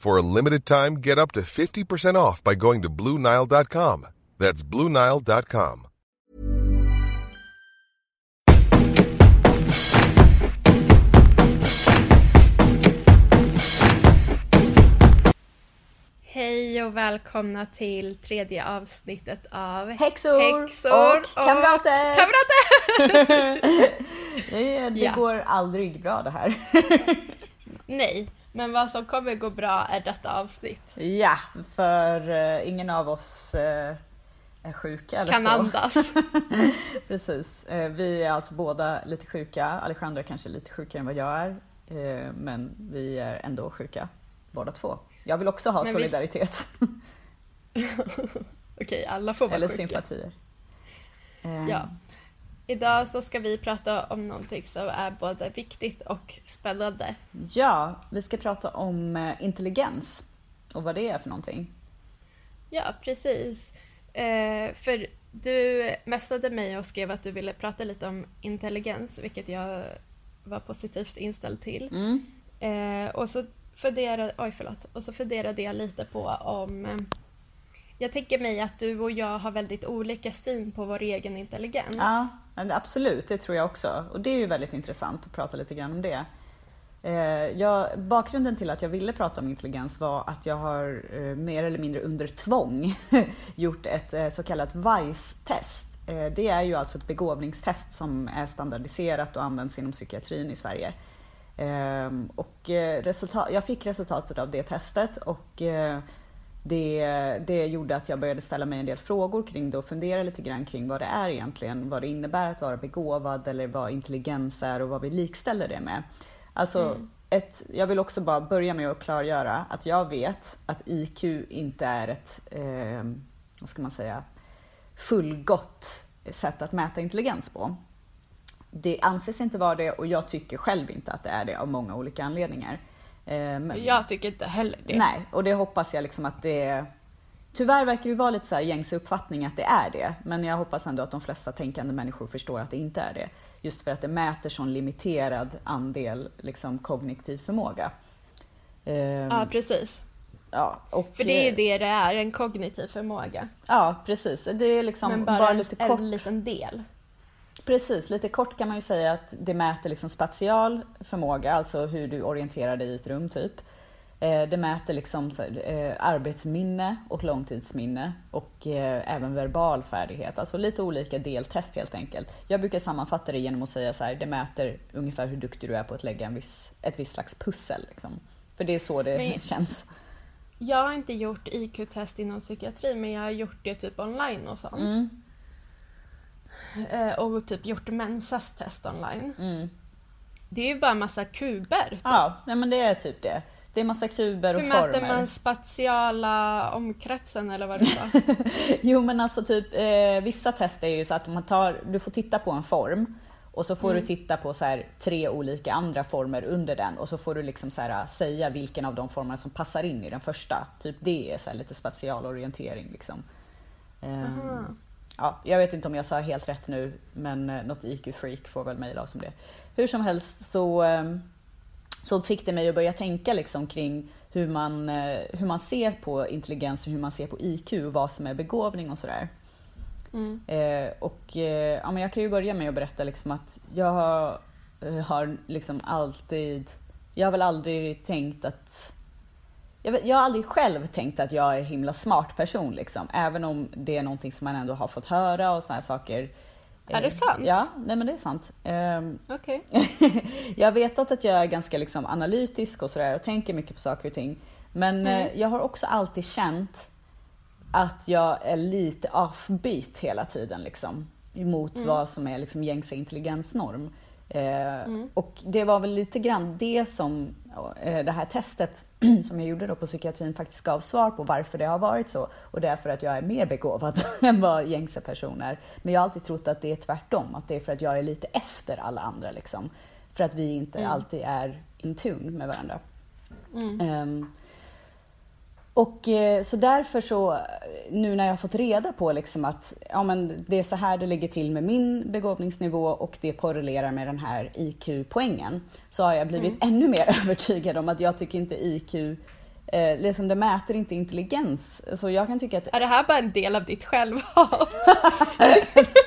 For a limited time, get up to 50% off by going to BlueNile.com. That's BlueNile.com. Hej och välkomna till tredje avsnittet av Häxor, Häxor och kamrater! kamrater! det det Ja. går aldrig bra det här. Nej, men vad som kommer gå bra är detta avsnitt. ja, för eh, ingen av oss eh, är sjuka eller Kan så. andas. Precis. Eh, vi är alltså båda lite sjuka. Alejandra kanske är lite sjukare än vad jag är. Men vi är ändå sjuka båda två. Jag vill också ha Men visst- solidaritet. Okej, alla får vara eller sjuka. sympatier. Eh, Ja. Idag så ska vi prata om någonting som är både viktigt och spännande. ja, vi ska prata om eh, intelligens och vad det är för någonting. Ja, precis. Eh, för du messade mig och skrev att du ville prata lite om intelligens, vilket jag var positivt inställd till. Mm. Eh, och, så funderade, oj, förlåt. och så funderade jag lite på om... Eh, jag tänker mig att du och jag har väldigt olika syn på vår egen intelligens. Ja, absolut, det tror jag också. Och det är ju väldigt intressant att prata lite grann om det. Eh, jag, bakgrunden till att jag ville prata om intelligens var att jag har eh, mer eller mindre under tvång gjort ett eh, så kallat VICE-test. Eh, det är ju alltså ett begåvningstest som är standardiserat och används inom psykiatrin i Sverige. Ehm, och eh, resultat, jag fick resultatet av det testet och eh, det, det gjorde att jag började ställa mig en del frågor kring det och fundera lite grann kring vad det är egentligen, vad det innebär att vara begåvad eller vad intelligens är och vad vi likställer det med. Alltså, ett, jag vill också bara börja med att klargöra att jag vet att IQ inte är ett, eh, vad ska man säga, fullgott sätt att mäta intelligens på. Det anses inte vara det och jag tycker själv inte att det är det av många olika anledningar. Eh, men- Jag tycker inte heller det. Nej, och det hoppas jag liksom att det Tyvärr verkar det vara lite så här gängse uppfattning att det är det, men jag hoppas ändå att de flesta tänkande människor förstår att det inte är det. Just för att det mäter sån limiterad andel liksom, kognitiv förmåga. Ehm, Ja, precis. ja, och, För det är ju det det är, en kognitiv förmåga. Ja, precis. Det är liksom men bara, bara, en, lite kort. en liten del. Precis, lite kort kan man ju säga att det mäter liksom spatial förmåga, alltså hur du orienterar dig i ett rum typ. Eh, Det mäter liksom eh, arbetsminne och långtidsminne och eh, även verbal färdighet. Alltså lite olika deltest helt enkelt. Jag brukar sammanfatta det genom att säga så här, det mäter ungefär hur duktig du är på att lägga en viss, ett visst slags pussel. Liksom. För det är så det Men- känns. Jag har inte gjort IQ-test inom psykiatri, men jag har gjort det typ online och sånt. Mm. Eh, och typ gjort mensas test online. Mm. Det är ju bara massa kuber. Typ. Ja, nej, men det är typ det. Det är massa kuber och Hur former. mäter man spatiala omkretsen eller vad du sa? Jo men alltså typ eh, vissa test är ju så att man tar, du får titta på en form och så får du titta på så här, tre olika andra former under den och så får du liksom så här, säga vilken av de formerna som passar in i den första. Typ det är så här, lite spatial orientering liksom. Ehm, ja, jag vet inte om jag sa helt rätt nu men eh, något IQ-freak får väl mejla oss om det. Hur som helst så ehm, så fick det mig att börja tänka liksom kring hur man, eh, hur man ser på intelligens och hur man ser på IQ och vad som är begåvning och sådär. Mm. Eh, och eh, ja, men jag kan ju börja med att berätta liksom att jag har, har liksom alltid, jag har väl aldrig tänkt att jag, vet, jag har aldrig själv tänkt att jag är en himla smart person liksom, även om det är någonting som man ändå har fått höra och sådana saker. Är det sant? Ja, nej men det är sant. Um, Okej. jag har vetat att jag är ganska liksom analytisk och sådär och tänker mycket på saker och ting. Men Mm. eh, jag har också alltid känt att jag är lite offbeat hela tiden liksom. Emot Mm. vad som är liksom gängse intelligensnorm. Eh, Mm. Och det var väl lite grann det som eh, det här testet som jag gjorde då på psykiatrin faktiskt gav svar på varför det har varit så. Och det är för att jag är mer begåvad än vad gängse personer. Men jag har alltid trott att det är tvärtom, att det är för att jag är lite efter alla andra liksom. För att vi inte Mm. alltid är in tune med varandra. Mm. Ehm, och eh, så därför så, nu när jag har fått reda på liksom att ja, men det är så här det ligger till med min begåvningsnivå och det korrelerar med den här IQ-poängen, så har jag blivit ännu mer övertygad om att jag tycker inte IQ, eh, liksom det mäter inte intelligens. Så jag kan tycka att Är det här bara en del av ditt självhat?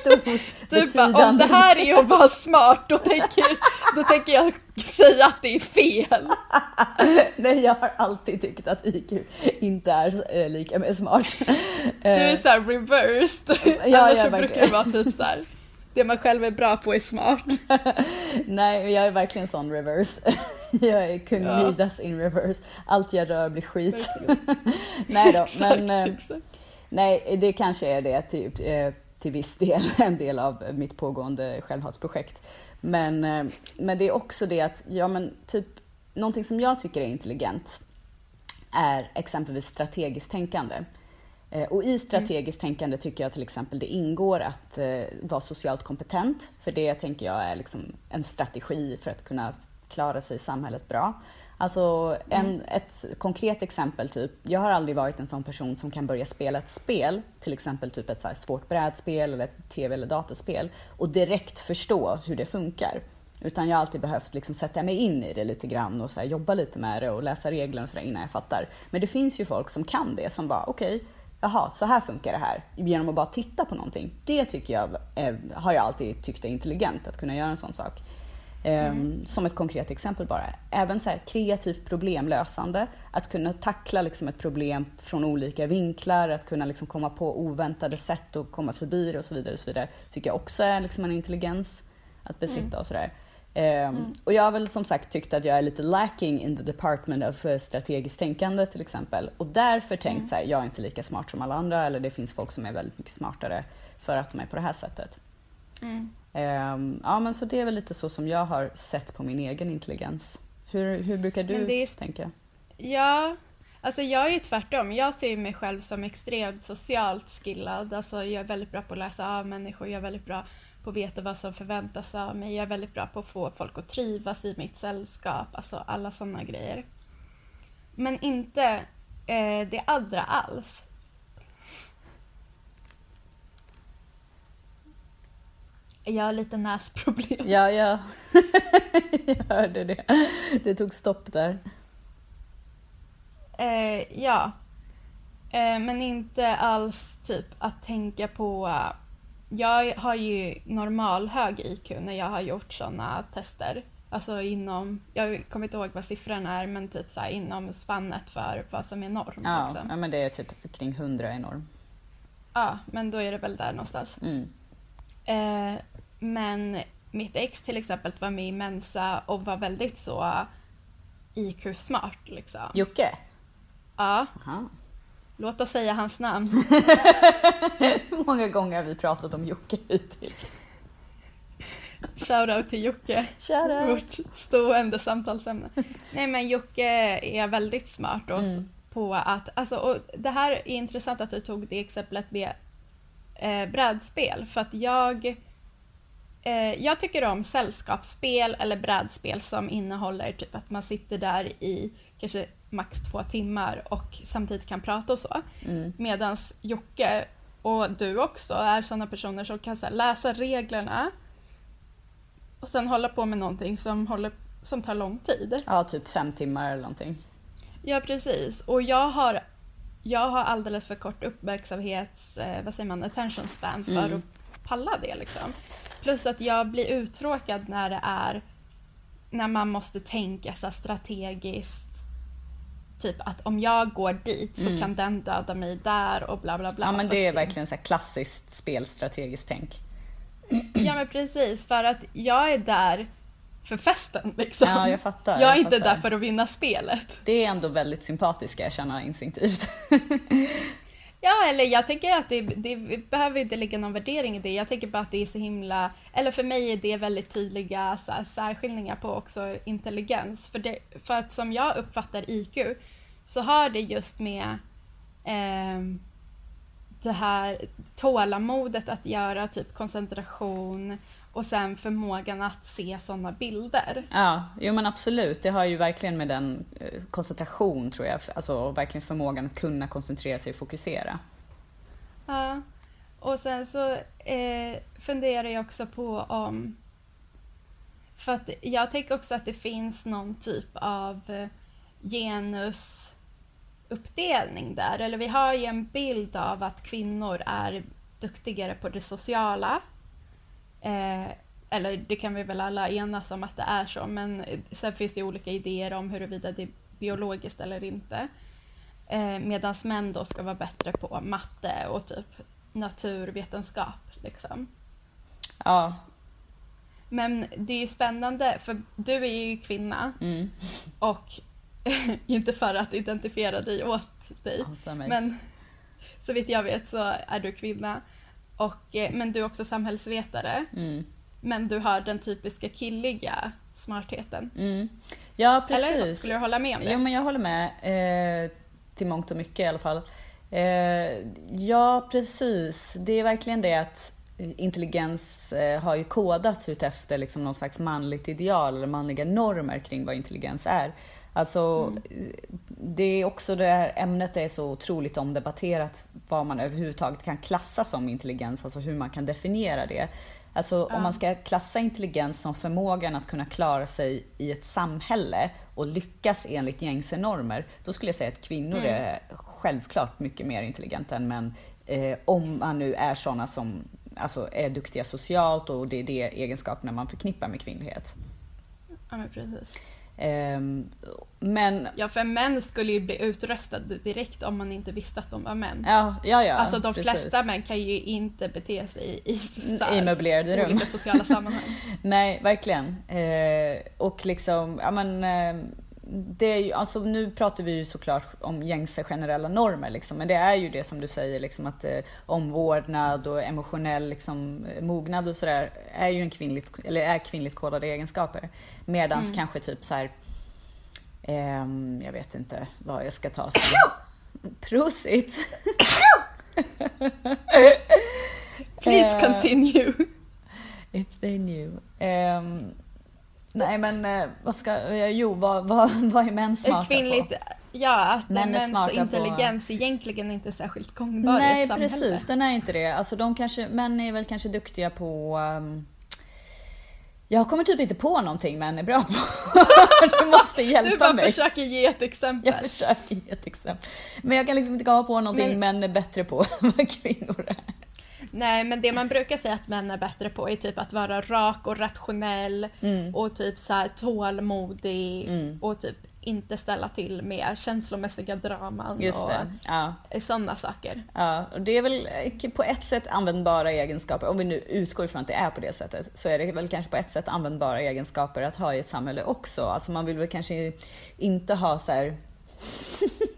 stor, Du bara, om det här är att vara smart, då tänker, då tänker jag säga att det är fel. Nej, jag har alltid tyckt att IQ inte är eh, lika med smart. Du är såhär reversed. ja, Annars så brukar det vara typ såhär, det man själv är bra på är smart. Nej, jag är verkligen sån reverse. Jag är kung Ja. Midas in reverse. Allt jag rör blir skit. nej då, men eh, exakt. nej, det kanske är det typ, eh, till viss del, en del av mitt pågående självhatsprojekt. Men, eh, men det är också det att, ja men typ, någonting som jag tycker är intelligent är exempelvis strategiskt tänkande. Eh, Och i strategiskt tänkande tycker jag till exempel det ingår att eh, vara socialt kompetent. För det tänker jag är liksom en strategi för att kunna klara sig i samhället bra. Alltså en, ett konkret exempel, typ, jag har aldrig varit en sån person som kan börja spela ett spel, till exempel typ ett så svårt brädspel eller ett tv eller dataspel och direkt förstå hur det funkar. Utan jag har alltid behövt liksom sätta mig in i det lite grann och så jobba lite med det och läsa regler och så där innan jag fattar. Men det finns ju folk som kan det, som bara okej, jaha, så här funkar det här. Genom att bara titta på någonting. Det tycker jag är, har jag alltid tyckt är intelligent, att kunna göra en sån sak. Ehm, Som ett konkret exempel bara. Även så här kreativt problemlösande, att kunna tackla liksom ett problem från olika vinklar, att kunna liksom komma på oväntade sätt och komma förbi det och så vidare. Och så vidare tycker jag också är liksom en intelligens att besitta och sådär. Ehm, Och jag har väl som sagt tyckt att jag är lite lacking in the department of eh, strategiskt tänkande till exempel. Och därför tänkt så här, jag är inte lika smart som alla andra eller det finns folk som är väldigt mycket smartare för att de är på det här sättet. Mm. Ehm, ja men så det är väl lite så som jag har sett på min egen intelligens. Hur, hur brukar du är tänka? Ja, alltså jag är ju tvärtom. Jag ser mig själv som extremt socialt skillad. Alltså jag är väldigt bra på att läsa av människor, jag är väldigt bra på att veta vad som förväntas av mig. Jag är väldigt bra på att få folk att trivas i mitt sällskap, alltså alla sådana grejer. Men inte eh, det andra alls. Jag har lite näsproblem. Ja, ja. jag hörde det. Det tog stopp där. Eh, ja. Eh, men inte alls typ att tänka på... jag har ju normal hög IQ när jag har gjort sådana tester. Alltså inom, jag kommer inte ihåg vad siffran är, men typ så här inom spannet för vad som är norm. Ja, liksom. ja men det är typ kring 100 enorm. ja, men då är det väl där någonstans. Mm. Eh, men mitt ex till exempel var med i Mensa och var väldigt så IQ-smart liksom. Jocke? Ja, Aha. Låt oss säga hans namn. Hur många gånger har vi pratat om Jocke hittills? Shoutout till Jocke. Shoutout. Vårt stående samtalsämne. Nej men Jocke är väldigt smart Mm. på att, alltså, och det här är intressant att du tog det exemplet med eh, brädspel för att jag eh, jag tycker om sällskapsspel eller brädspel som innehåller typ att man sitter där i kanske max två timmar och samtidigt kan prata och så. Mm. Medans Jocke och du också är sådana personer som kan här, läsa reglerna och sen hålla på med någonting som, håller, som tar lång tid. Ja, typ fem timmar eller någonting. Ja, precis. Och jag har, jag har alldeles för kort uppmärksamhets... Eh, vad säger man? Attention span för Mm. att palla det liksom. Plus att jag blir uttråkad när det är... När man måste tänka så strategiskt. Typ att om jag går dit så kan den döda mig där och bla bla bla. Mm. Ja men det är verkligen så klassiskt spelstrategiskt tänk. Ja men precis, för att jag är där för festen liksom. Ja, jag fattar, Jag är jag inte fattar. där för att vinna spelet. Det är ändå väldigt sympatiskt ska jag känna instinktivt. Ja, eller jag tänker att det, det behöver inte ligga någon värdering i det. Jag tänker bara att det är så himla, eller för mig är det väldigt tydliga så här, särskiljningar på också intelligens. För, det, för att som jag uppfattar IQ så har det just med eh, det här tålamodet att göra, typ koncentration och sen förmågan att se sådana bilder. Ja, jo men absolut. Det har ju verkligen med den eh, koncentration tror jag, alltså verkligen förmågan att kunna koncentrera sig och fokusera. Ja, och sen så eh, funderar jag också på om... För att jag tänker också att det finns någon typ av eh, genusuppdelning där. Eller vi har ju en bild av att kvinnor är duktigare på det sociala. Eh, eller det kan vi väl alla enas om att det är så, men sen finns det olika idéer om huruvida det är biologiskt eller inte. Eh, Medan män då ska vara bättre på matte och typ naturvetenskap. Liksom. Ja, Men det är ju spännande, för du är ju kvinna mm. och inte för att identifiera dig åt dig, men så vitt jag vet så är du kvinna. Och, eh, men du är också samhällsvetare. Mm. Men du har den typiska killiga smartheten. Mm. Ja, Eller precis. skulle du hålla med om det? Jo, men jag håller med. Eh, till mångt och mycket i alla fall. Eh, ja, precis. Det är verkligen det att intelligens eh, har ju kodats ut efter liksom någon slags manligt ideal eller manliga normer kring vad intelligens är. Alltså, det är också det här ämnet är så otroligt omdebatterat vad man överhuvudtaget kan klassa som intelligens, alltså hur man kan definiera det. Alltså om man ska klassa intelligens som förmågan att kunna klara sig i ett samhälle och lyckas enligt gängse normer, då skulle jag säga att kvinnor är självklart mycket mer intelligenta än män. Eh, om man nu är sådana som alltså, är duktiga socialt och det är det egenskaperna man förknippar med kvinnlighet. Ja, men precis. Ehm, men Ja, för män skulle ju bli utröstade direkt om man inte visste att de var män. ja, ja, ja alltså de precis. flesta män kan ju inte bete sig i, I möblerade rum. olika sociala sammanhang. Nej, verkligen. Eh, och liksom, ja men eh, det är ju, alltså nu pratar vi ju såklart om gängse generella normer liksom, men det är ju det som du säger liksom att eh, omvårdnad och emotionell liksom, eh, mognad och sådär är ju en kvinnligt, eller är kvinnligt kodade egenskaper. Medans kanske typ så här, ehm, jag vet inte vad jag ska ta. Så. Prosit! Please Eh, continue. If they knew. Ehm, nej men eh, vad ska, eh, jo vad, vad, vad är män smarta Kvinnligt, på? ja, att Män är mäns smarta på- intelligens egentligen inte är särskilt gångbar i Nej ett samhälle. precis, den är inte det. Alltså de kanske, män är väl kanske duktiga på ehm, jag kommer typ inte på någonting män är bra på. du måste hjälpa Du bara mig. försöker ge ett exempel. Jag försöker ge ett exempel. Men jag kan liksom inte komma på någonting Men- män är bättre på än vad kvinnor är. Nej, men det man brukar säga att män är bättre på är typ att vara rak och rationell Mm. och typ så här tålmodig och typ inte ställa till med känslomässiga draman Just det. Ja. och sådana saker. Ja, och det är väl eh, på ett sätt användbara egenskaper. Om vi nu utgår ifrån att det är på det sättet så är det väl kanske på ett sätt användbara egenskaper att ha i ett samhälle också. Alltså man vill väl kanske inte ha så här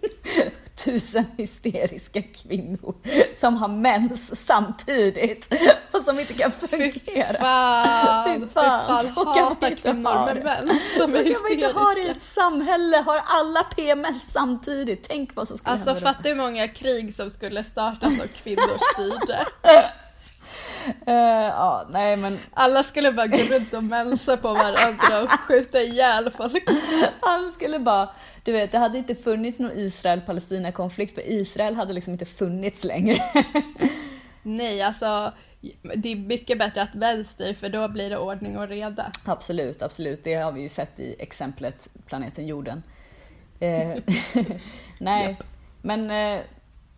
tusen hysteriska kvinnor som har mens samtidigt och som inte kan fungera. Fan, Fy fan, fy så fan kan man inte ha det. Så kan man inte ha det i ett samhälle. Har alla PMS samtidigt? Tänk vad som skulle Alltså hända då. fatta hur många krig som skulle startas om kvinnor styrde. Eh, ja, nej men Alla skulle bara gå runt och mensa på varandra och skjuta ihjäl folk. Han skulle bara, du vet, det hade inte funnits någon Israel-Palestina-konflikt för Israel hade liksom inte funnits längre. Nej, alltså det är mycket bättre att män styr för då blir det ordning och reda. absolut, absolut. Det har vi ju sett i exemplet planeten jorden. Eh, nej, men, eh,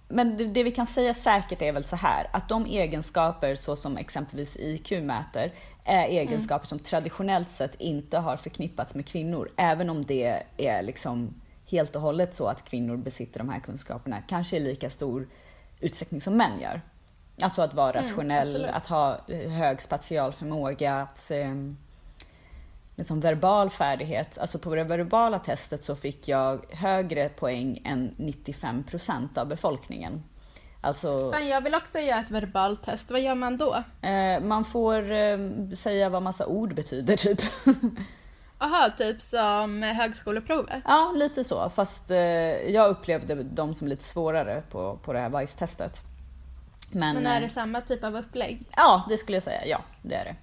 men det, det vi kan säga säkert är väl så här att de egenskaper så som exempelvis IQ mäter är egenskaper som traditionellt sett inte har förknippats med kvinnor, även om det är liksom helt och hållet så att kvinnor besitter de här kunskaperna, kanske i lika stor utsträckning som män gör. Alltså att vara rationell, absolut. att ha eh, hög spatial förmåga, att eh, liksom verbal färdighet. Alltså på det verbala testet så fick jag högre poäng än 95% av befolkningen. Alltså, Fan, jag vill också göra ett verbalt test. Vad gör man då? eh, man får eh, säga vad massa ord betyder typ. Aha, typ som högskoleprovet. ja, lite så. Fast eh, jag upplevde dem som lite svårare på, på det här bajstestet. Men, Men är eh, det samma typ av upplägg? ja, det skulle jag säga. Ja, det är det.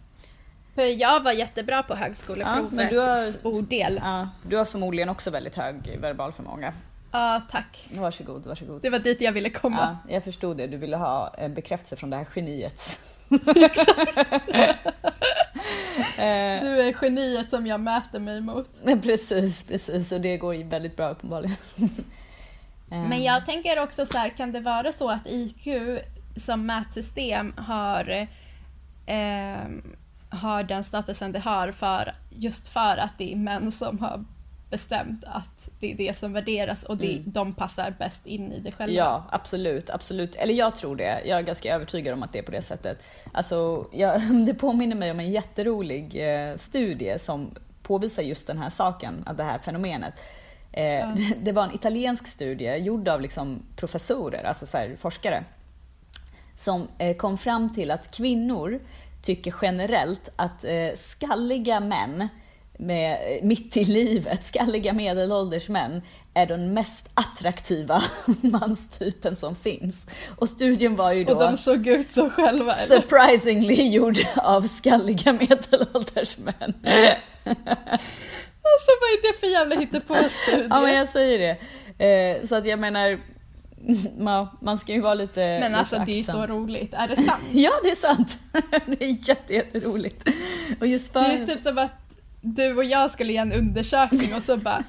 För jag var jättebra på Ja, men högskoleprovet, du har- orddel. Ja, du har förmodligen också väldigt hög verbal förmåga. Ja, tack. Varsågod, varsågod. Det var dit jag ville komma. Ja, jag förstod det. Du ville ha en bekräftelse från det här geniet. Eh, Du är geniet som jag mäter mig mot. precis, precis. Och det går väldigt bra uppenbarligen. Eh, Men jag tänker också så här, kan det vara så att IQ som mätsystem har, eh, har den statusen det har för, just för att det är män som har bestämt att det är det som värderas och det, de passar bäst in i det själva. Mm. Ja, absolut, absolut. Eller jag tror det. Jag är ganska övertygad om att det är på det sättet. Alltså, jag, det påminner mig om en jätterolig eh, studie som påvisar just den här saken, att det här fenomenet. Eh, det, det var en italiensk studie gjord av liksom professorer, alltså så här, forskare, som eh, kom fram till att kvinnor tycker generellt att eh, skalliga män med, eh, mitt i livet, skalliga medelålders män, är den mest attraktiva manstypen som finns. Och studien var ju Och då de såg ut så själva. Eller? surprisingly gjord av skalliga medelålders män. Alltså vad är det för jävla hittepåstudie? Ja men jag säger det. Eh, så att jag menar, man, man ska ju vara lite Men lite alltså det är så roligt, är det sant? Ja, det är sant. Det är jätte, jätteroligt. Och just för... Det är typ som att du och jag skulle göra en undersökning och så bara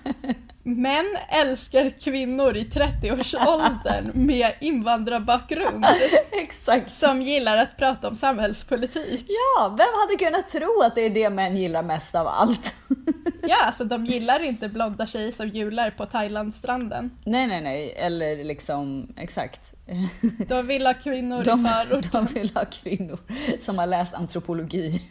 Män älskar kvinnor i 30-årsåldern med invandrarbakgrund Exakt. som gillar att prata om samhällspolitik. Ja, vem hade kunnat tro att det är det män gillar mest av allt? Ja, alltså de gillar inte blonda tjejer som jular på Thailandstranden. Nej, nej, nej. Eller liksom, exakt. De vill ha kvinnor i De, förorten. de vill ha kvinnor som har läst antropologi.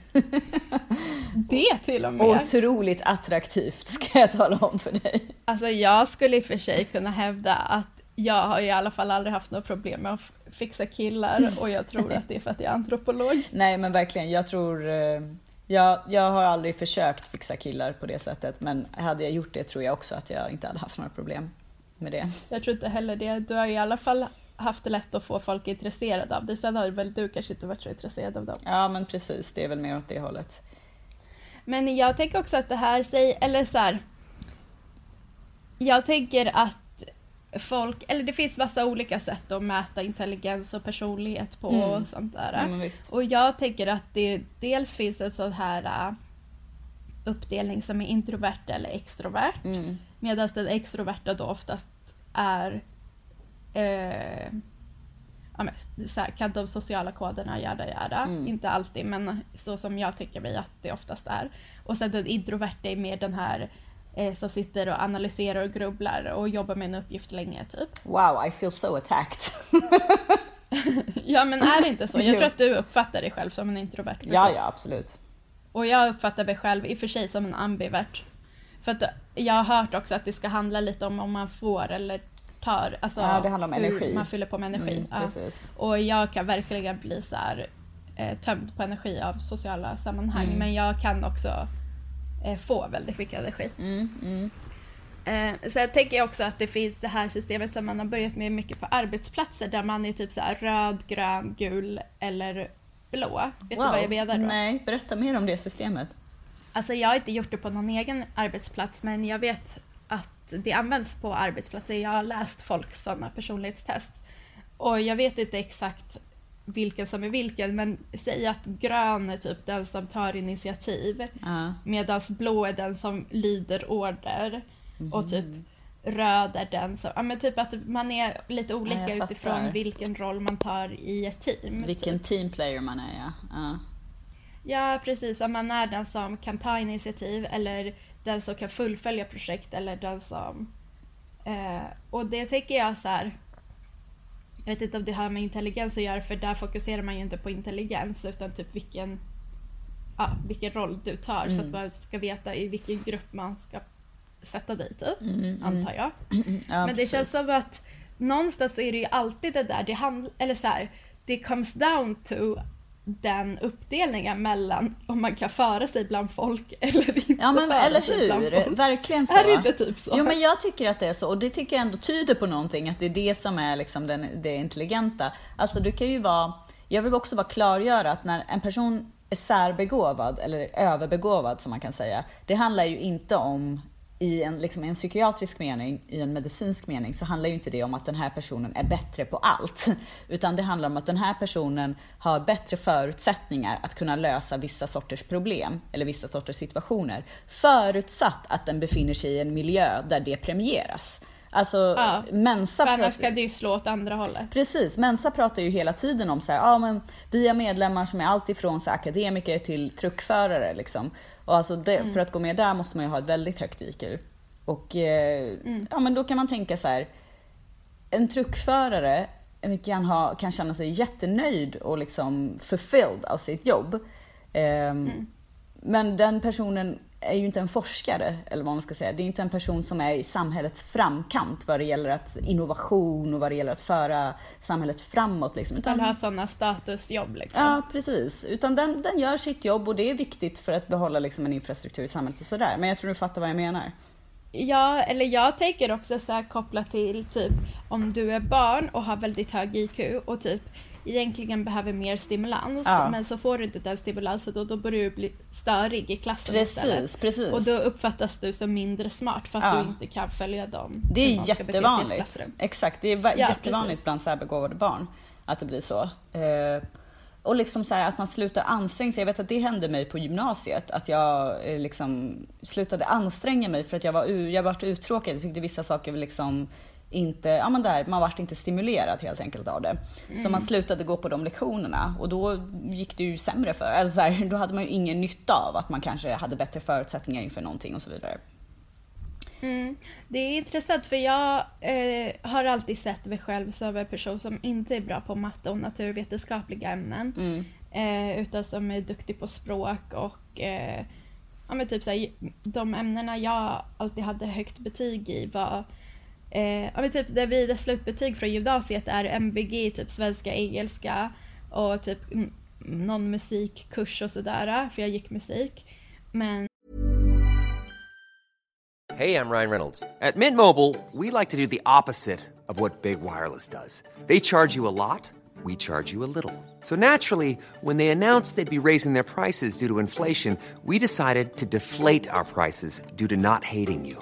Det till och med. Otroligt attraktivt ska jag tala om för dig. Alltså jag skulle i och för sig kunna hävda att jag har i alla fall aldrig haft något problem med att fixa killar och jag tror att det är för att jag är antropolog. Nej men verkligen, jag tror... eh, Jag, jag har aldrig försökt fixa killar på det sättet men hade jag gjort det tror jag också att jag inte hade haft några problem med det. Jag tror inte heller det. Du har i alla fall haft det lätt att få folk intresserade av dig. Sen har väl du kanske inte varit så intresserad av dem. Ja men precis, det är väl mer åt det hållet. Men jag tänker också att det här säger, eller så här. Jag tänker att folk, eller det finns massa olika sätt att mäta intelligens och personlighet på Mm. och sånt där. Ja. Och jag tänker att det dels finns en sån här äh, uppdelning som är introvert eller extrovert. Mm. Medan den extroverta då oftast är eh, ja, så här, kan de sociala koderna jada jada. Mm. Inte alltid men så som jag tycker mig att det oftast är. Och sen den introverta är mer den här eh, som sitter och analyserar och grubblar och jobbar med en uppgift länge typ. Wow, I feel so attacked. Ja men är det inte så? Jag tror att du uppfattar dig själv som en introvert person. ja, ja absolut. Och jag uppfattar mig själv i och för sig som en ambivert. För att jag har hört också att det ska handla lite om om man får eller tar, alltså Ja, det handlar om energi. man fyller på med energi. Mm, ja. Och jag kan verkligen bli så här, eh, tömd på energi av sociala sammanhang. Mm. Men jag kan också eh, få väldigt mycket energi. Mm, mm. Eh, jag tänker också att det finns det här systemet som man har börjat med mycket på arbetsplatser där man är typ så här röd, grön, gul eller blå. Vet du vad jag menar då? Nej, berätta mer om det systemet. Alltså jag har inte gjort det på någon egen arbetsplats men jag vet att det används på arbetsplatser. Jag har läst folk sådana personlighetstest. Och jag vet inte exakt vilken som är vilken men säg att grön är typ den som tar initiativ Ja. medan blå är den som lyder order och typ röd är den som, ja men typ att man är lite olika jag utifrån vilken roll man tar i ett team. Vilken teamplayer man är ja. ja. Ja, precis. Om man är den som kan ta initiativ eller den som kan fullfölja projekt eller den som Eh, och det tänker jag så här. Jag vet inte om det har med intelligens att göra för där fokuserar man ju inte på intelligens utan typ vilken, ja, vilken roll du tar så att man ska veta i vilken grupp man ska sätta dig typ, antar jag. Ja, Men det precis. känns som att någonstans så är det ju alltid det där, det handl- eller så här, det comes down to den uppdelningen mellan om man kan föra sig bland folk eller inte Ja men föra eller sig bland hur, folk. verkligen så. Är det typ så? Jo men jag tycker att det är så och det tycker jag ändå tyder på någonting, att det är det som är liksom den, det intelligenta. Alltså du kan ju vara, jag vill också bara klargöra att när en person är särbegåvad eller överbegåvad som man kan säga, det handlar ju inte om i en, liksom, en psykiatrisk mening, i en medicinsk mening, så handlar ju inte det om att den här personen är bättre på allt. Utan det handlar om att den här personen har bättre förutsättningar att kunna lösa vissa sorters problem, eller vissa sorters situationer. Förutsatt att den befinner sig i en miljö där det premieras. Alltså, Ja, Mensa För annars ska det ju slå åt andra hållet. Precis, Mensa pratar ju hela tiden om så här, ja men vi har medlemmar som är alltifrån så här, akademiker till truckförare liksom. Och alltså det, för att gå med där måste man ju ha ett väldigt högt IQ. Och eh, ja men då kan man tänka så här, en truckförare kan, ha, kan känna sig jättenöjd och liksom fulfilled av sitt jobb. Ehm, Men den personen är ju inte en forskare, eller vad man ska säga. Det är inte en person som är i samhällets framkant vad det gäller att innovation och vad det gäller att föra samhället framåt. Liksom. Utan, Eller ha sådana statusjobb liksom. Ja, precis. Utan den, den gör sitt jobb och det är viktigt för att behålla liksom en infrastruktur i samhället och sådär. Men jag tror du fattar vad jag menar. Ja, eller jag tänker också så här kopplat till typ om du är barn och har väldigt hög IQ och typ egentligen behöver mer stimulans Ja. men så får du inte den stimulansen och då börjar du bli störig i klassen istället. Precis, precis. Och då uppfattas du som mindre smart för att Ja. du inte kan följa dem. Det är jättevanligt. Exakt, det är Ja, jättevanligt precis. bland särbegåvade barn att det blir så. Eh, och liksom så här att man slutar anstränga sig. Jag vet att det hände mig på gymnasiet. Att jag eh, liksom slutade anstränga mig för att jag var, jag var uttråkad. Jag tyckte vissa saker var liksom inte, ja men där, man vart inte stimulerad helt enkelt av det. Så man slutade gå på de lektionerna och då gick det ju sämre för alltså så här, Då hade man ju ingen nytta av att man kanske hade bättre förutsättningar inför någonting och så vidare. Mm. Det är intressant för jag eh, har alltid sett mig själv som en person som inte är bra på matte och naturvetenskapliga ämnen. Mm. Eh, utan som är duktig på språk och eh, ja, men typ såhär, de ämnena jag alltid hade högt betyg i var eh, ja, men typ det vid slutbetyg från gymnasiet är MVG, typ svenska, engelska och typ någon musikkurs och sådär, för jag gick musik. Men Hej, jag Ryan Reynolds. At Mint Mobile, we like to do the opposite of what Big Wireless does. They charge you a lot, we charge you a little. So naturally, when they announced they'd be raising their prices due to inflation, we decided to deflate our prices due to not hating you.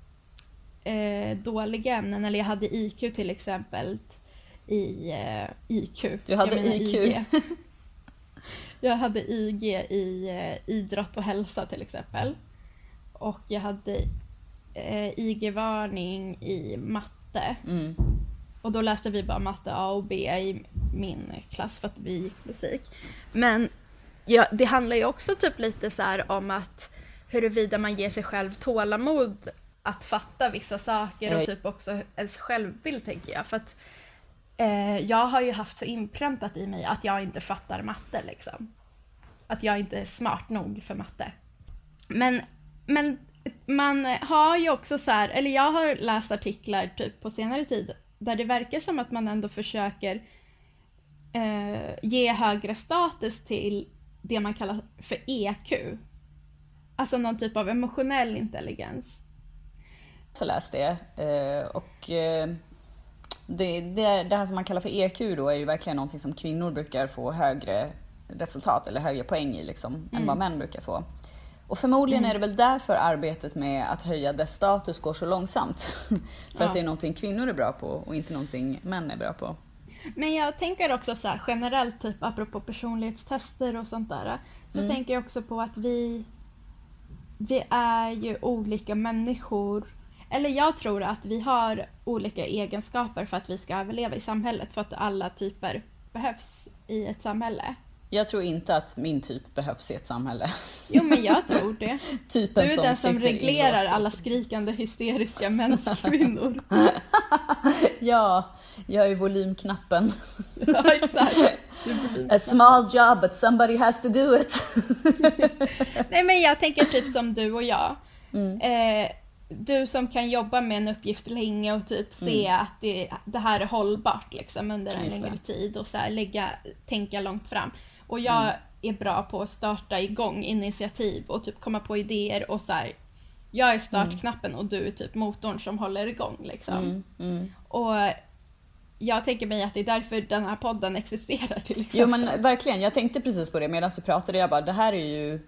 eh, dåliga ämnen, eller jag hade IQ till exempel i eh, IQ. Du hade jag IQ. IG. Jag hade IG i eh, idrott och hälsa till exempel. Och jag hade eh, IG-varning i matte. Mm. Och då läste vi bara matte A och B i min klass för att vi gick musik. Men ja, det handlar ju också typ lite så här om att huruvida man ger sig själv tålamod att fatta vissa saker och typ också ens självbild tänker jag. För att eh, jag har ju haft så inpräntat i mig att jag inte fattar matte liksom. Att jag inte är smart nog för matte. Men, men man har ju också så här, eller jag har läst artiklar typ på senare tid där det verkar som att man ändå försöker eh, ge högre status till det man kallar för EQ. Alltså någon typ av emotionell intelligens. Så läst det. Eh, och eh, det, det, det här som man kallar för EQ då är ju verkligen någonting som kvinnor brukar få högre resultat eller högre poäng i liksom, mm. än vad män brukar få. Och förmodligen mm. är det väl därför arbetet med att höja dess status går så långsamt. för ja. att det är någonting kvinnor är bra på och inte någonting män är bra på. Men jag tänker också så här, generellt, typ apropå personlighetstester och sånt där. Så mm. tänker jag också på att vi, vi är ju olika människor. Eller jag tror att vi har olika egenskaper för att vi ska överleva i samhället. För att alla typer behövs i ett samhälle. Jag tror inte att min typ behövs i ett samhälle. Jo, men jag tror det. Typen du är den som reglerar alla skrikande hysteriska menskvinnor. ja, jag är volymknappen. ja, exakt. A small job, but somebody has to do it. Nej, men jag tänker typ som du och jag. Mm. Eh, du som kan jobba med en uppgift länge och typ se mm. att det, det, här är hållbart liksom under en längre tid och så här, lägga, tänka långt fram. Och jag mm. är bra på att starta igång initiativ och typ komma på idéer och så här, Jag är startknappen och du är typ motorn som håller igång liksom. Mm. Mm. Och jag tänker mig att det är därför den här podden existerar till exempel. Jo men verkligen, jag tänkte precis på det medan du pratade. Jag bara, det här är ju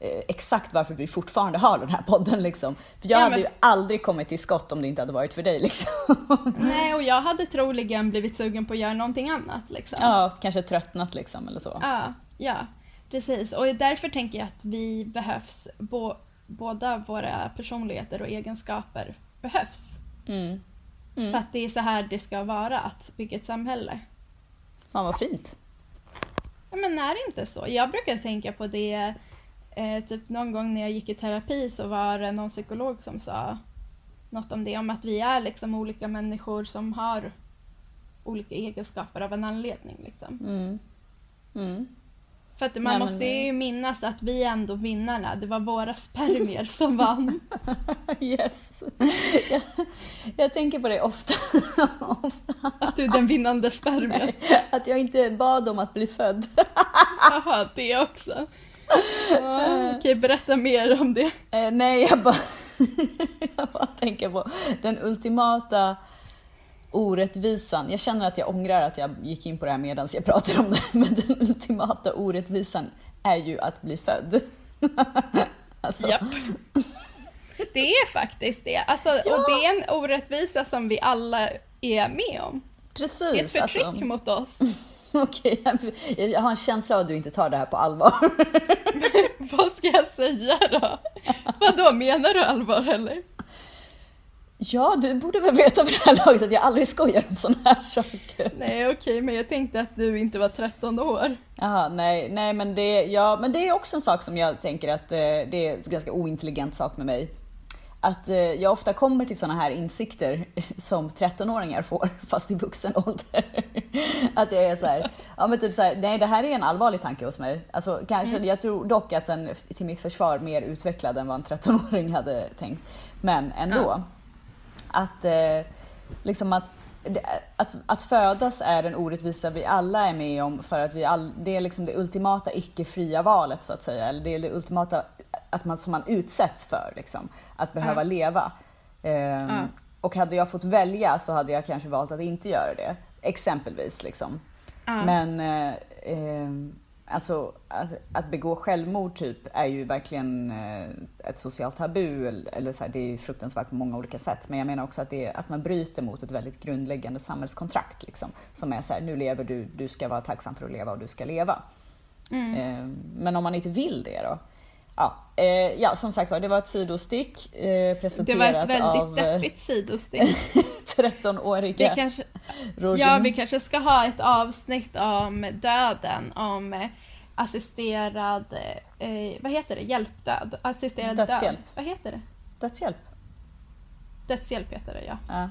exakt varför vi fortfarande har den här podden liksom. För jag ja, hade men... ju aldrig kommit till skott om det inte hade varit för dig liksom. Nej, och jag hade troligen blivit sugen på att göra någonting annat liksom. Ja, kanske tröttnat liksom eller så. Ja, ja, precis. Och därför tänker jag att vi behövs, bo, båda våra personligheter och egenskaper behövs. Mm. Mm. För att det är så här det ska vara, att bygga ett samhälle. Fan vad fint. Ja, men är det inte så? Jag brukar tänka på det, eh, typ någon gång när jag gick i terapi så var det någon psykolog som sa något om det, om att vi är liksom olika människor som har olika egenskaper av en anledning. Liksom. Mm. Mm. För att man Nej, måste ju minnas att vi är ändå vinnarna. Det var våra spermier som vann. yes. Jag, jag, tänker på det ofta. ofta. Att du är den vinnande spermien? Att jag inte bad om att bli född. Jaha, det också. Ja, okej, berätta mer om det. Eh, nej, jag bara, jag bara tänker på den ultimata orättvisan. Jag känner att jag ångrar att jag gick in på det här medan jag pratar om det, men den ultimata orättvisan är ju att bli född. alltså. Japp. Det är faktiskt det. Alltså, ja. Och det är en orättvisa som vi alla är med om. Precis. Det är ett förtryck alltså. mot oss. Okej, jag har en känsla av att du inte tar det här på allvar. Vad ska jag säga då? Vadå, menar du allvar eller? Ja, du borde väl veta för det här laget att jag aldrig skojar om sådana här saker. Nej, okej, men jag tänkte att du inte var 13 år. Jaha, nej, nej, men det, ja, men det är också en sak som jag tänker att eh, det är en ganska ointelligent sak med mig. Att eh, jag ofta kommer till sådana här insikter som 13-åringar får, fast i vuxen ålder. att jag är så här, ja men typ så här, nej det här är en allvarlig tanke hos mig. Alltså kanske, mm. jag tror dock att den till mitt försvar mer utvecklad än vad en 13-åring hade tänkt. Men ändå. Ja att, eh, liksom att, att, att födas är en orättvisa vi alla är med om för att vi all, det är liksom det ultimata icke-fria valet så att säga. Eller det är det ultimata att man, som man utsätts för, liksom, att behöva leva. Um. Och hade jag fått välja så hade jag kanske valt att inte göra det. Exempelvis. Liksom. Men eh, eh, Alltså att, att begå självmord typ är ju verkligen eh, ett socialt tabu. Eller, så här, det är fruktansvärt på många olika sätt. Men jag menar också att, det är, att man bryter mot ett väldigt grundläggande samhällskontrakt. Liksom, som är så här, nu lever du, du ska vara tacksam för att leva och du ska leva. Mm. Eh, men om man inte vill det då? Ja, eh, ja som sagt var, det var ett sidostick eh, presenterat av... Det var ett väldigt deppigt sidostick. 13-åriga Ja, vi kanske ska ha ett avsnitt om döden, om assisterad, eh, vad heter det, hjälpdöd? Assisterad Dödshjälp. död. Vad heter det? Dödshjälp. Dödshjälp heter det ja. Ja.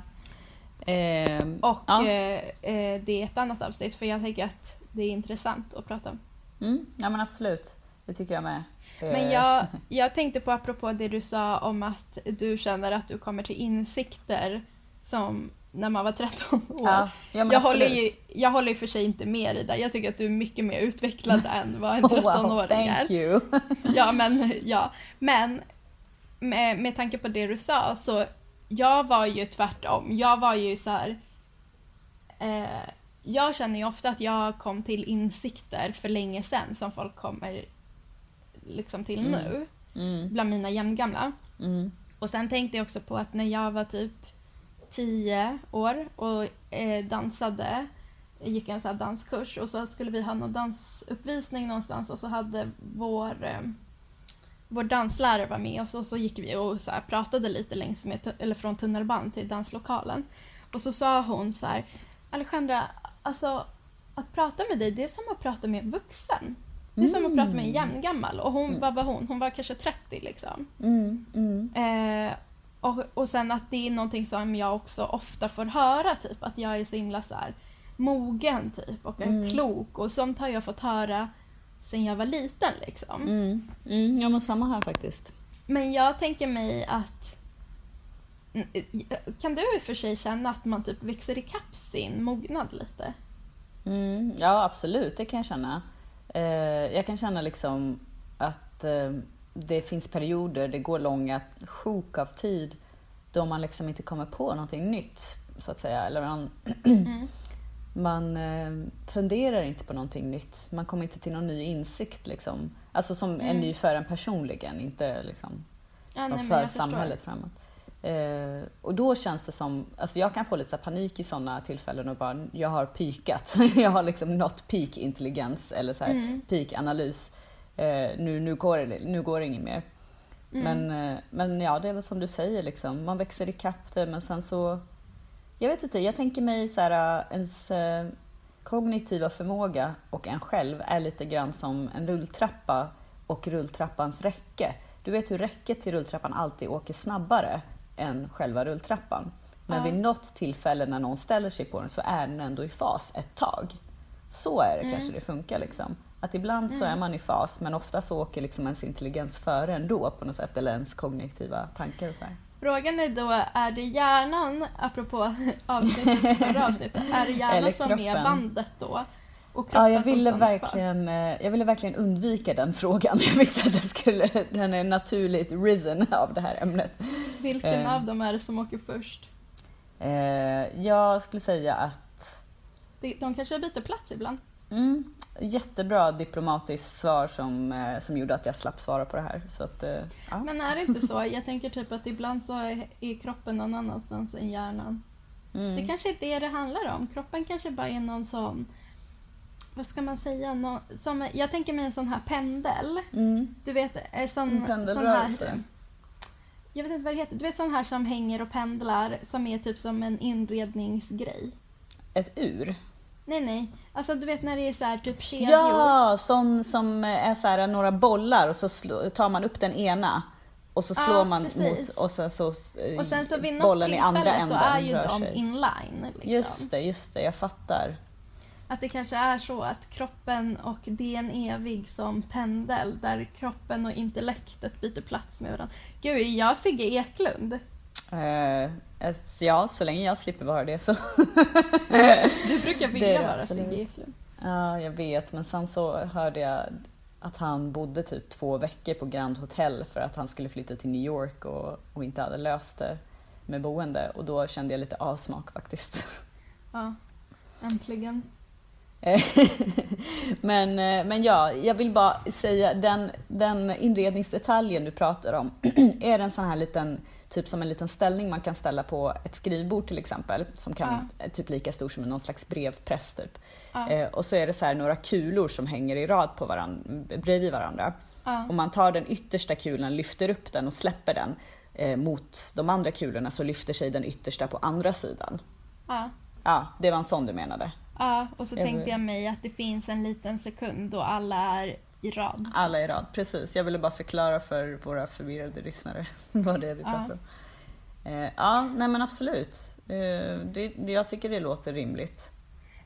Ehm, Och ja. eh, eh, det är ett annat avsnitt för jag tänker att det är intressant att prata om. Mm, ja men absolut. Det tycker jag med. Men Eh, jag, jag tänkte på apropå det du sa om att du känner att du kommer till insikter som när man var 13 år. Ja, ja, jag, håller ju, jag håller och för sig inte med dig där. Jag tycker att du är mycket mer utvecklad än vad en Wow, 13-åring är. you. Ja, men, ja. men med, med tanke på det du sa så jag var ju tvärtom. Jag var ju så här. Eh, jag känner ju ofta att jag kom till insikter för länge sedan som folk kommer liksom till nu. Mm, Bland mina jämngamla. mm, Och sen tänkte jag också på att när jag var typ 10 år och eh, dansade, gick en sån danskurs och så skulle vi ha någon dansuppvisning någonstans och så hade vår, eh, vår danslärare var med och så, gick vi och så pratade lite längs med, eller från tunnelbanan till danslokalen. Och så sa hon så här, Alejandra, alltså att prata med dig det är som att prata med en vuxen. Det är som att prata med en jämngammal. Och hon, vad var hon? Hon var kanske 30 liksom. mm, mm. Eh, och, och sen att det är någonting som jag också ofta får höra, typ att jag är så himla så här, mogen typ och Mm. klok och sånt har jag fått höra sen jag var liten liksom. Mm, mm, ja men samma här faktiskt. Men jag tänker mig att Mm, kan du i och för sig känna att man typ växer ikapp sin mognad lite? Mm, ja absolut, det kan jag känna. Eh, jag kan känna liksom att eh, det finns perioder, det går långa sjok av tid då man liksom inte kommer på någonting nytt så att säga. Eller man, man eh, funderar inte på någonting nytt. Man kommer inte till någon ny insikt liksom. Alltså som är ny för en personligen, inte liksom Ja, som nej, för jag förstår. samhället framåt. Eh, och då känns det som, alltså jag kan få lite panik i sådana tillfällen och bara, jag har pikat. jag har liksom nått peak intelligens eller så här Mm. peak analys. Eh, nu, nu, går det, nu går det inget mer. Mm. Men, eh, men ja, det är väl som du säger liksom, man växer ikapp det men sen så, jag vet inte, jag tänker mig så här, eh, ens eh, kognitiva förmåga och en själv är lite grann som en rulltrappa och rulltrappans räcke. Du vet hur räcket till rulltrappan alltid åker snabbare än själva rulltrappan. Men vid något tillfälle när någon ställer sig på den så är den ändå i fas ett tag. Så är det kanske det funkar. Liksom. Att ibland så är man i fas men ofta så åker liksom ens intelligens före ändå på något sätt. Eller ens kognitiva tankar och så här. Frågan är då, är det hjärnan, apropå avsnittet, förra avsnittet, är det hjärnan som är bandet då? Ja, jag ville, kvar? verkligen, eh, jag ville verkligen undvika den frågan. Jag visste att jag skulle, den är naturligt risen av det här ämnet. Vilken Eh. av dem är det som åker först? Eh, jag skulle säga att De, de kanske byter plats ibland. mm, jättebra diplomatiskt svar som, eh, som gjorde att jag slapp svara på det här. Så att, ja. Men är det inte så? Jag tänker typ att ibland så är, är kroppen någon annanstans än hjärnan. Mm. Det kanske är det det handlar om. Kroppen kanske bara är någon sån, vad ska man säga, nå, som, jag tänker mig en sån här pendel. Mm. Du vet, en sån, En sån här, jag vet inte vad det heter, du vet sån här som hänger och pendlar som är typ som en inredningsgrej. Ett ur? Nej, nej. Alltså du vet när det är så här typ kedjor. Ja, sån som är så här, några bollar och så slå, tar man upp den ena och så Ja, slår man precis. mot och sen så eh, Och sen så vid något bollen i andra tillfälle så änden är ju de sig. inline. Liksom. Just det, just det, jag fattar. Att det kanske är så att kroppen och det är en evig som pendel där kroppen och intellektet byter plats med varandra. Gud, är jag Sigge Eklund? Alltså, ja, så länge jag slipper vara det så. Du brukar vilja vara. Sigge Eklund. ja, jag vet, men sen så hörde jag att han bodde typ två veckor på Grand Hotel för att han skulle flytta till New York och, och inte hade löst det med boende och då kände jag lite avsmak faktiskt. Ja, äntligen. Men, eh, men ja, jag vill bara säga den, den inredningsdetaljen du pratar om är det en sån här liten, typ som en liten ställning man kan ställa på ett skrivbord till exempel som kan är typ lika stor som någon slags brevpress typ. Ja. Eh, och så är det så några kulor som hänger i rad på varann, bredvid varandra. Ja. Om man tar den yttersta kulan, lyfter upp den och släpper den eh, mot de andra kulorna så lyfter sig den yttersta på andra sidan. Ja, Ja, det var en sån du menade. Ja, och så tänkte vill- jag mig att det finns en liten sekund då alla är i rad. Alla i rad, precis. Jag ville bara förklara för våra förvirrade lyssnare vad det är vi Ja. pratar om. Eh, ja, nej men absolut. Eh, det, det, jag tycker det låter rimligt.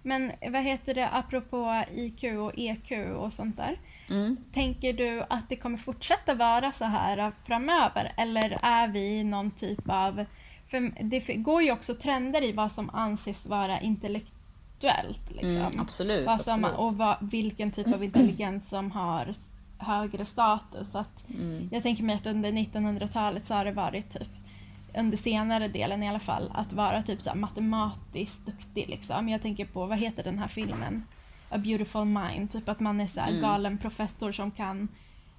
Men vad heter det, apropå IQ och EQ och sånt där. Mm. Tänker du att det kommer fortsätta vara så här framöver eller är vi någon typ av... För det går ju också trender i vad som anses vara intellektuellt. Liksom. Mm, absolut, Vad som, absolut. Och vad, vilken typ av intelligens som har högre status. Att Mm. Jag tänker mig att under 1900-talet så har det varit typ under senare delen i alla fall, att vara typ så matematiskt duktig. Liksom. Jag tänker på, vad heter den här filmen? A beautiful mind. Typ att man är så här Mm. galen professor som kan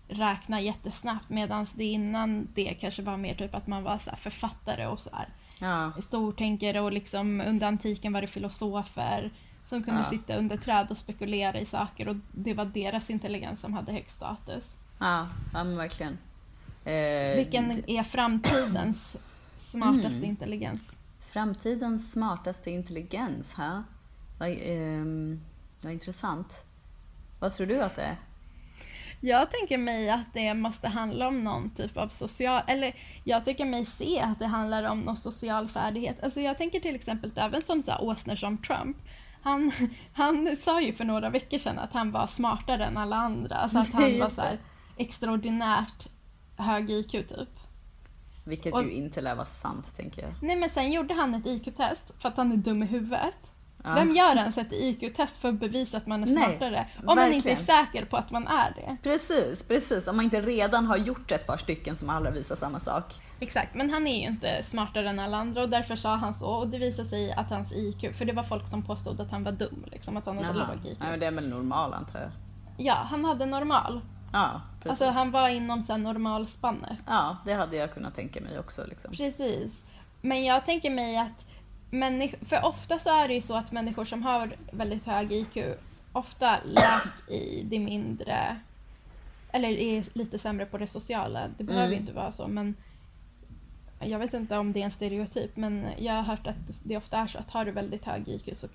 räkna jättesnabbt medan det innan det kanske var mer typ att man var så författare och så här Ja, stortänkare och liksom under antiken var det filosofer som kunde Ja. sitta under träd och spekulera i saker och det var deras intelligens som hade högst status. ja, ja men verkligen. Eh, Vilken är framtidens smartaste Mm. intelligens? Framtidens smartaste intelligens, ha? Vad, ehm, vad intressant. Vad tror du att det är? Jag tänker mig att det måste handla om någon typ av social... Eller jag tycker mig se att det handlar om någon social färdighet. Alltså jag tänker till exempel även som så åsnor som Trump. Han, han sa ju för några veckor sedan att han var smartare än alla andra. Alltså att han var så här extraordinärt hög IQ typ. Vilket Och- ju inte lär vara sant, tänker jag. Nej men sen gjorde han ett IQ-test för att han är dum i huvudet. Ja. Vem gör ens ett IQ-test för att bevisa att man är Nej, smartare? Om man inte är verkligen. säker på att man är det. Precis, precis. Om man inte redan har gjort ett par stycken som alla visar samma sak. Exakt, men han är ju inte smartare än alla andra och därför sa han så och det visade sig att hans IQ, för det var folk som påstod att han var dum, liksom att han hade Jaha. låg IQ. Ja, det är väl normal antar jag. Ja, han hade normal. Ja, precis. Alltså han var inom normalspannet. Ja, det hade jag kunnat tänka mig också. Liksom. Precis. Men jag tänker mig att för ofta så är det ju så att människor som har väldigt hög IQ ofta lack i det mindre eller är lite sämre på det sociala. Det behöver ju Mm. inte vara så men jag vet inte om det är en stereotyp men jag har hört att det ofta är så att har du väldigt hög IQ så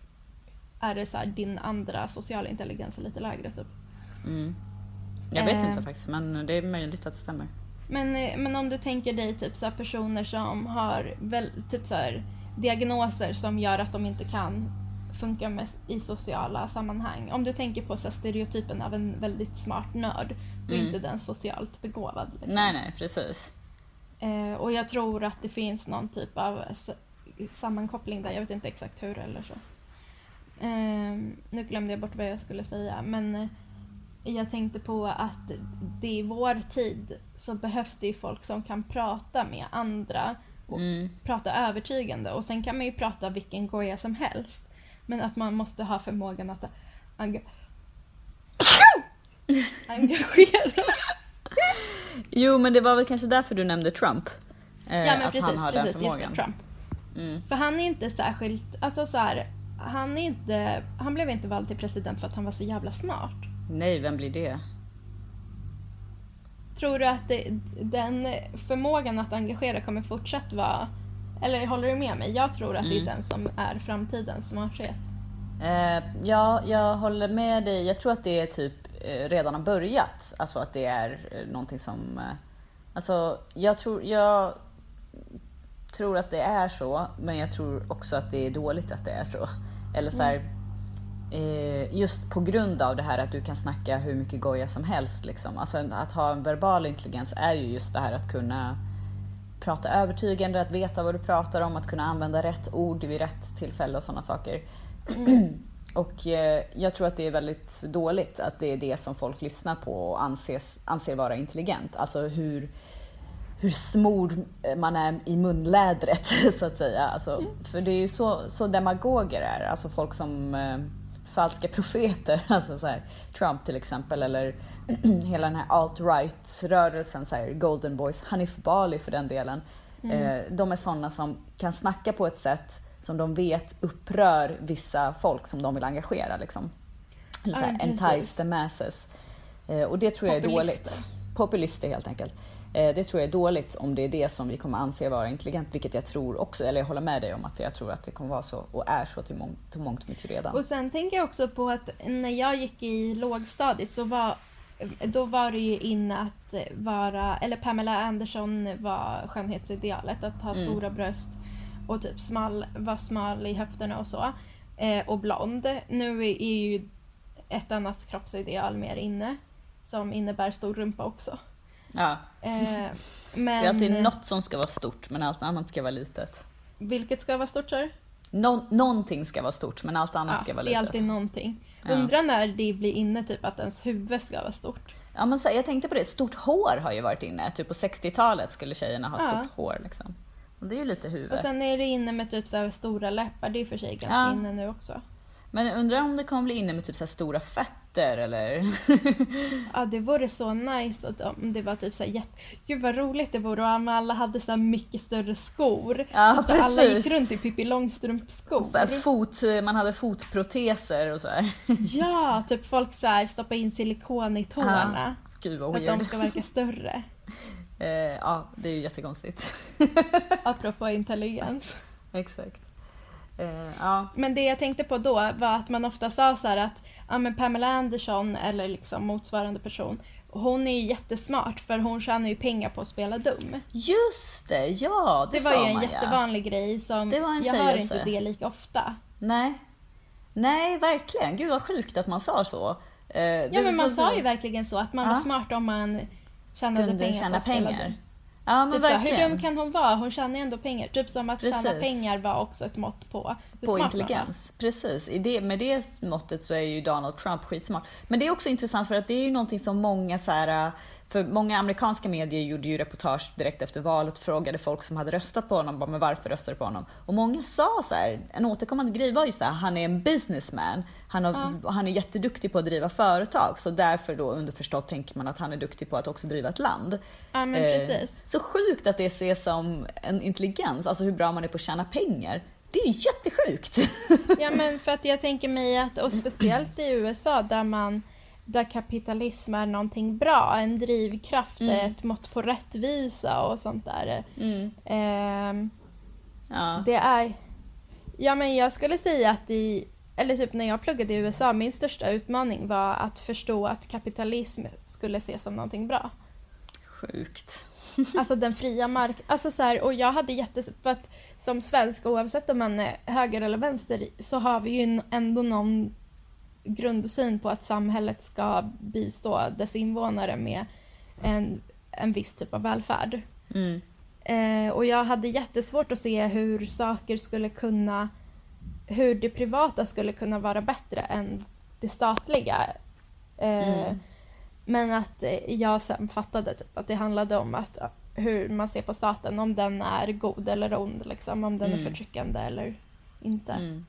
är det så här, din andra sociala intelligens är lite lägre typ. Mm. Jag vet Eh. inte faktiskt, men det är möjligt att det stämmer. Men, eh, men om du tänker dig typ så personer som har väl, typ så här, diagnoser som gör att de inte kan funka med, i sociala sammanhang. Om du tänker på så stereotypen av en väldigt smart nörd så är Mm. inte den socialt begåvad. Liksom. Nej, nej, precis. Eh, och jag tror att det finns någon typ av sammankoppling där, jag vet inte exakt hur eller så. Eh, nu glömde jag bort vad jag skulle säga men eh, jag tänkte på att det i vår tid så behövs det ju folk som kan prata med andra och Mm. prata övertygande och sen kan man ju prata vilken goja som helst. Men att man måste ha förmågan att enga- engagera. Jo, men det var väl kanske därför du nämnde Trump. Eh, Ja men att precis, han har precis den just det. Trump. Mm. För han är inte särskilt, alltså så här, han är inte, han blev inte vald till president för att han var så jävla smart. Nej, vem blir det? Tror du att det, den förmågan att engagera kommer fortsatt vara, eller håller du med mig? Jag tror att det är Mm. den som är framtidens smarthet. Eh, ja, jag håller med dig. Jag tror att det är typ eh, redan har börjat. Alltså att det är eh, någonting som... Eh, alltså, jag tror, jag tror att det är så, men jag tror också att det är dåligt att det är så. Eller så här, eh, Eh, just på grund av det här att du kan snacka hur mycket goja som helst. Liksom. Alltså att ha en verbal intelligens är ju just det här att kunna prata övertygande, att veta vad du pratar om, att kunna använda rätt ord vid rätt tillfälle och sådana saker. Och eh, jag tror att det är väldigt dåligt att det är det som folk lyssnar på och anses, anser vara intelligent. Alltså hur, hur smord man är i munlädret så att säga. Alltså, För det är ju så, så demagoger är, alltså folk som eh, falska profeter, alltså så här, Trump till exempel eller hela den här alt-right rörelsen, så här, Golden Boys, Hanif Bali för den delen. Eh, de är sådana som kan snacka på ett sätt som de vet upprör vissa folk som de vill engagera. Liksom. Eller så Ja, här, precis. entice the masses. Eh, och det tror jag är Populister. dåligt. Populister helt enkelt. Eh, det tror jag är dåligt om det är det som vi kommer anse vara intelligent, vilket jag tror också, eller jag håller med dig om att jag tror att det kommer vara så och är så till, mång, till mångt och mycket redan. Och sen tänker jag också på att när jag gick i lågstadiet så var då var det ju inne att vara, eller Pamela Anderson var skönhetsidealet, att ha Mm. stora bröst och typ smal, vara smal i höfterna och så. Eh, och blond. Nu är är ju ett annat kroppsideal mer inne, som innebär stor rumpa också. Ja, Eh, det men är alltid något som ska vara stort men allt annat ska vara litet. vilket ska vara stort sa? Nå- någonting ska vara stort men allt annat ska vara det är litet. alltid någonting. Ja. Undrar när det blir inne typ att ens huvud ska vara stort. Ja, men så, jag tänkte på det, stort hår har ju varit inne. Typ på 60-talet skulle tjejerna ha Ja. stort hår. Liksom. Och det är ju lite huvud. Och sen är det inne med typ så stora läppar, det är och för sig ganska Ja. inne nu också. Men jag undrar om det kommer bli inne med typ så stora fötter eller? Ja, det vore så nice om det var typ så här jätte... Gud vad roligt det vore om alla hade så mycket större skor. Ja, så alla gick runt i Pippi Långstrump-skor. så fot, man hade fotproteser och så här. Ja, typ folk så här stoppar in silikon i tårna. Gud vad att de ska verka större. eh, ja, det är ju jättekonstigt. Apropå intelligens. Exakt. Eh, ja. Men det jag tänkte på då var att man ofta sa så att ja, men Pamela Anderson eller liksom motsvarande person hon är ju jättesmart för hon tjänar ju pengar på att spela dum. Just det, ja det, Det var ju en man ja. jättevanlig grej som Det var en jag hör inte det lika ofta. Nej. Nej, verkligen. Gud vad sjukt att man sa så. Eh, Ja men man så- sa ju verkligen så att man Ja. var smart om man tjänade kunde pengar tjäna på att spela pengar. dum. Ja men Typ såhär, hur verkligen. dum kan hon vara? Hon tjänar ändå pengar. Typ som att tjäna Precis. pengar var också ett mått på hur på smart man var. intelligens. Precis, I det, med det måttet så är ju Donald Trump skitsmart. Men det är också intressant för att det är ju någonting som många så här, för många amerikanska medier gjorde ju reportage direkt efter valet och frågade folk som hade röstat på honom, bara, men varför röstade du på honom? Och många sa så här, en återkommande grej var just det här, han är en businessman. Han, har, han är jätteduktig på att driva företag, så därför då underförstått tänker man att han är duktig på att också driva ett land. Ja men Eh, precis. Så sjukt att det ses som en intelligens, alltså hur bra man är på att tjäna pengar. Det är ju jättesjukt. Ja men för att jag tänker mig att, och speciellt i USA där man där kapitalism är någonting bra, en drivkraft, Mm. ett mått på rättvisa och sånt där. Ehm, Ja. det är... Ja men jag skulle säga att i... Eller typ när jag pluggade i USA, min största utmaning var att förstå att kapitalism skulle ses som någonting bra. Sjukt. Alltså den fria mark... Alltså så här, och jag hade jättes... För att som svensk, oavsett om man är höger eller vänster, så har vi ju ändå någon grundsyn på att samhället ska bistå dess invånare med en, en viss typ av välfärd. Mm. Eh, och jag hade jättesvårt att se hur saker skulle kunna... Hur det privata skulle kunna vara bättre än det statliga. Eh, Men att eh, jag sen fattade typ att det handlade om att hur man ser på staten, om den är god eller ond, liksom, om den är förtryckande eller inte. Mm.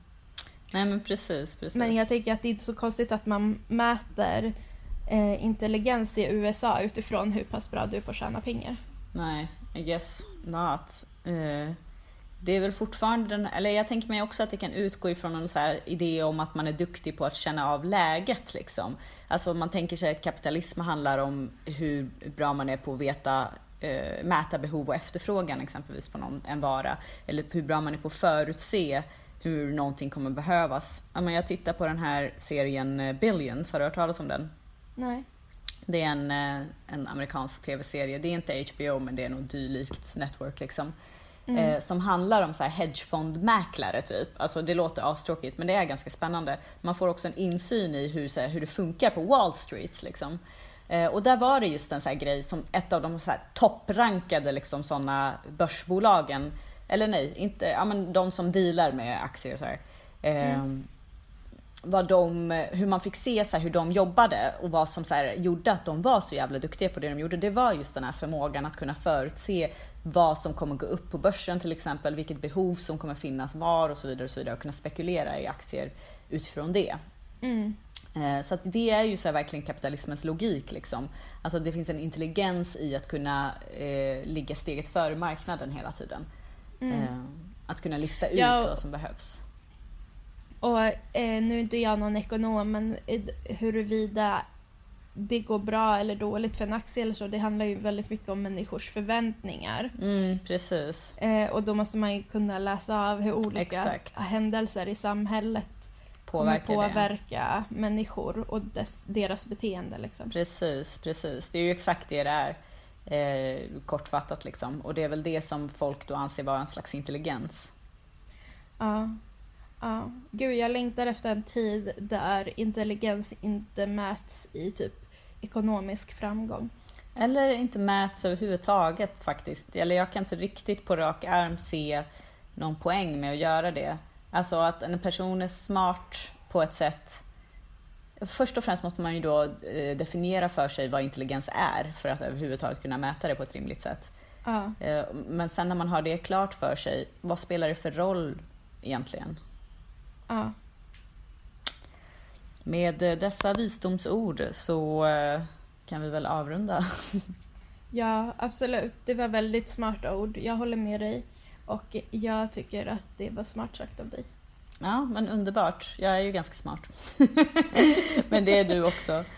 Nej men precis, precis. Men jag tänker att det är inte så konstigt att man mäter eh, intelligens i USA utifrån hur pass bra du är på att tjäna pengar. Nej, I guess not. Eh, det är väl fortfarande den, eller jag tänker mig också att det kan utgå ifrån en så idé om att man är duktig på att känna av läget liksom. Alltså man tänker sig att kapitalism handlar om hur bra man är på att veta eh, mäta behov och efterfrågan exempelvis på någon, en vara. Eller hur bra man är på att förutse hur någonting kommer behövas. Men jag tittar på den här serien eh, Billions, har du hört talas om den? Nej. Det är en, eh, en amerikansk tv-serie. Det är inte HBO men det är nog dylikt network liksom. Eh, som handlar om så här hedgefondmäklare typ. Alltså det låter astråkigt men det är ganska spännande. Man får också en insyn i hur, så här, hur det funkar på Wall Street liksom. Eh, och där var det just en så här grej som ett av de så topprankade liksom såna börsbolagen, eller nej, inte, ja men de som dealar med aktier och så här. Eh, vad de, hur man fick se så hur de jobbade och vad som så här, gjorde att de var så jävla duktiga på det de gjorde. Det var just den här förmågan att kunna förutse vad som kommer gå upp på börsen till exempel, vilket behov som kommer finnas var och så vidare och så vidare och kunna spekulera i aktier utifrån det. Eh, Så det är ju så verkligen kapitalismens logik. Liksom. Alltså det finns en intelligens i att kunna eh, ligga steget före marknaden hela tiden. Eh, att kunna lista ut Ja, och- vad som behövs. Och eh, nu är inte jag någon ekonom, men huruvida det går bra eller dåligt för en aktie eller så, det handlar ju väldigt mycket om människors förväntningar. Mm, precis. Eh, och då måste man ju kunna läsa av hur olika Exakt. händelser i samhället Påverkar kommer det. människor och dess, deras beteende. Liksom. Precis, precis. Det är ju exakt det det är. Eh, kortfattat liksom. Och det är väl det som folk då anser vara en slags intelligens. Ja. Ja. Gud, jag längtar efter en tid där intelligens inte mäts i typ ekonomisk framgång. Eller inte mäts överhuvudtaget faktiskt. Eller jag kan inte riktigt på rak arm se någon poäng med att göra det. Alltså att en person är smart på ett sätt Först och främst måste man ju då eh, definiera för sig vad intelligens är för att överhuvudtaget kunna mäta det på ett rimligt sätt. Ja. Eh, Men sen när man har det klart för sig, vad spelar det för roll egentligen? Ja. Med eh, dessa visdomsord så eh, kan vi väl avrunda. ja, absolut. Det var väldigt smarta ord. Jag håller med dig. Och jag tycker att det var smart sagt av dig. Ja, men underbart. Jag är ju ganska smart. men det är du också.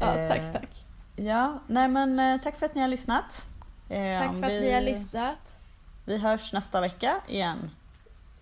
Ja, Eh, tack, tack. Ja, nej men tack för att ni har lyssnat. Tack för att vi, ni har lyssnat. Vi hörs nästa vecka igen.